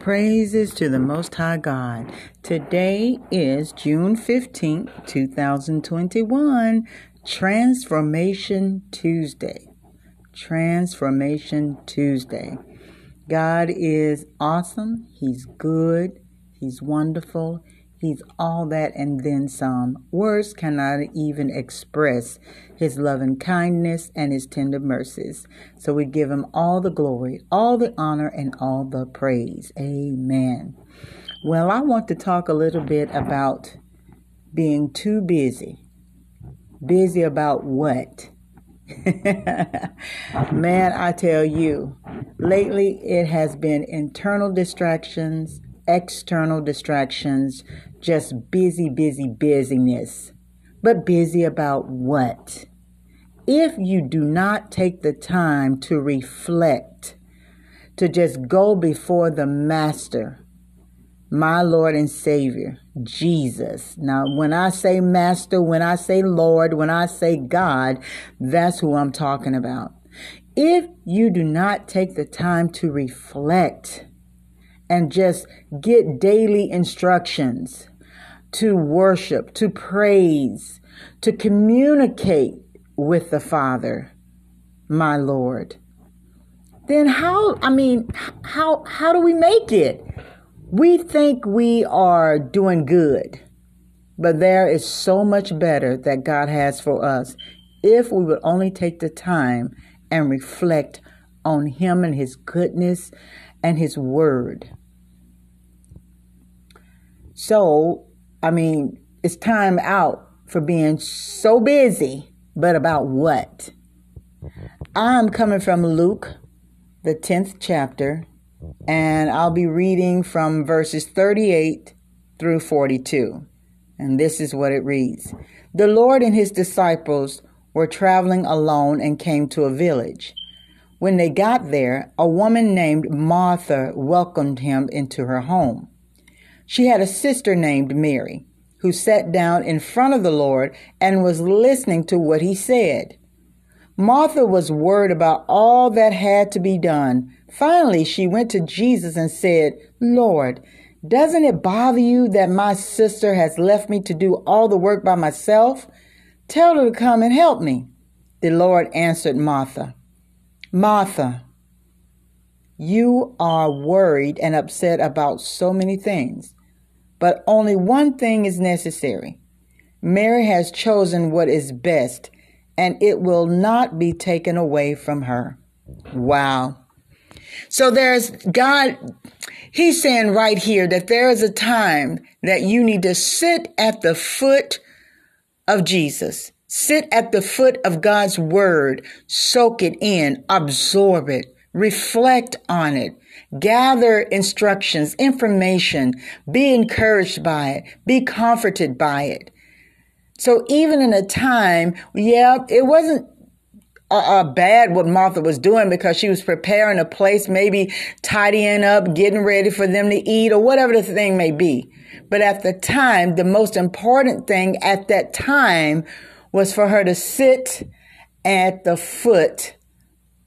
Praises to the Most High God. Today is June 15th, 2021, Transformation Tuesday. Transformation Tuesday. God is awesome. He's good. He's wonderful. He's all that and then some. Words cannot even express his loving kindness and his tender mercies. So we give him all the glory, all the honor, and all the praise. Amen. Well, I want to talk a little bit about being too busy. Busy about what? Man, I tell you, lately it has been internal distractions, external distractions, just busy, busy, busyness. But busy about what? If you do not take the time to reflect, to just go before the Master, my Lord and Savior, Jesus. Now, when I say Master, when I say Lord, when I say God, that's who I'm talking about. If you do not take the time to reflect and just get daily instructions, to worship, to praise, to communicate with the Father, my Lord, then how, I mean, how, how do we make it? We think we are doing good, but there is so much better that God has for us if we would only take the time and reflect on Him and His goodness and His Word. So, I mean, it's time out for being so busy, but about what? I'm coming from Luke, the 10th chapter, and I'll be reading from verses 38 through 42. And this is what it reads The Lord and his disciples were traveling alone and came to a village. When they got there, a woman named Martha welcomed him into her home. She had a sister named Mary who sat down in front of the Lord and was listening to what he said. Martha was worried about all that had to be done. Finally, she went to Jesus and said, Lord, doesn't it bother you that my sister has left me to do all the work by myself? Tell her to come and help me. The Lord answered Martha, Martha, you are worried and upset about so many things but only one thing is necessary. Mary has chosen what is best, and it will not be taken away from her. Wow. So there's God, He's saying right here that there is a time that you need to sit at the foot of Jesus. Sit at the foot of God's word, soak it in, absorb it, reflect on it, gather instructions, information, be encouraged by it, be comforted by it. So even in a time, yeah, it wasn't uh, bad what Martha was doing because she was preparing a place, maybe tidying up, getting ready for them to eat or whatever the thing may be. But at the time, the most important thing at that time was for her to sit at the foot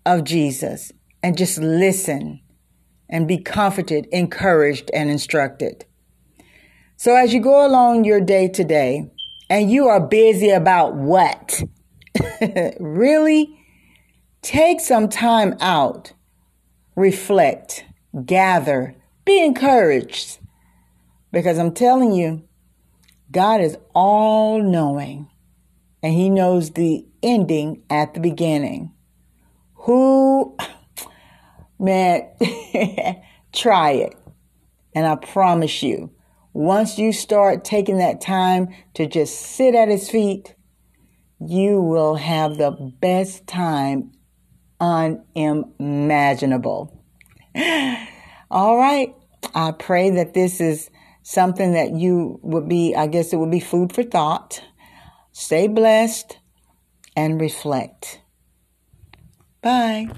of Jesus and just listen and be comforted, encouraged, and instructed. So as you go along your day today and you are busy about what? really? Take some time out, reflect, gather, be encouraged. Because I'm telling you, God is all knowing and He knows the ending at the beginning. Who Man, try it. And I promise you, once you start taking that time to just sit at his feet, you will have the best time unimaginable. All right. I pray that this is something that you would be, I guess it would be food for thought. Stay blessed and reflect. Bye.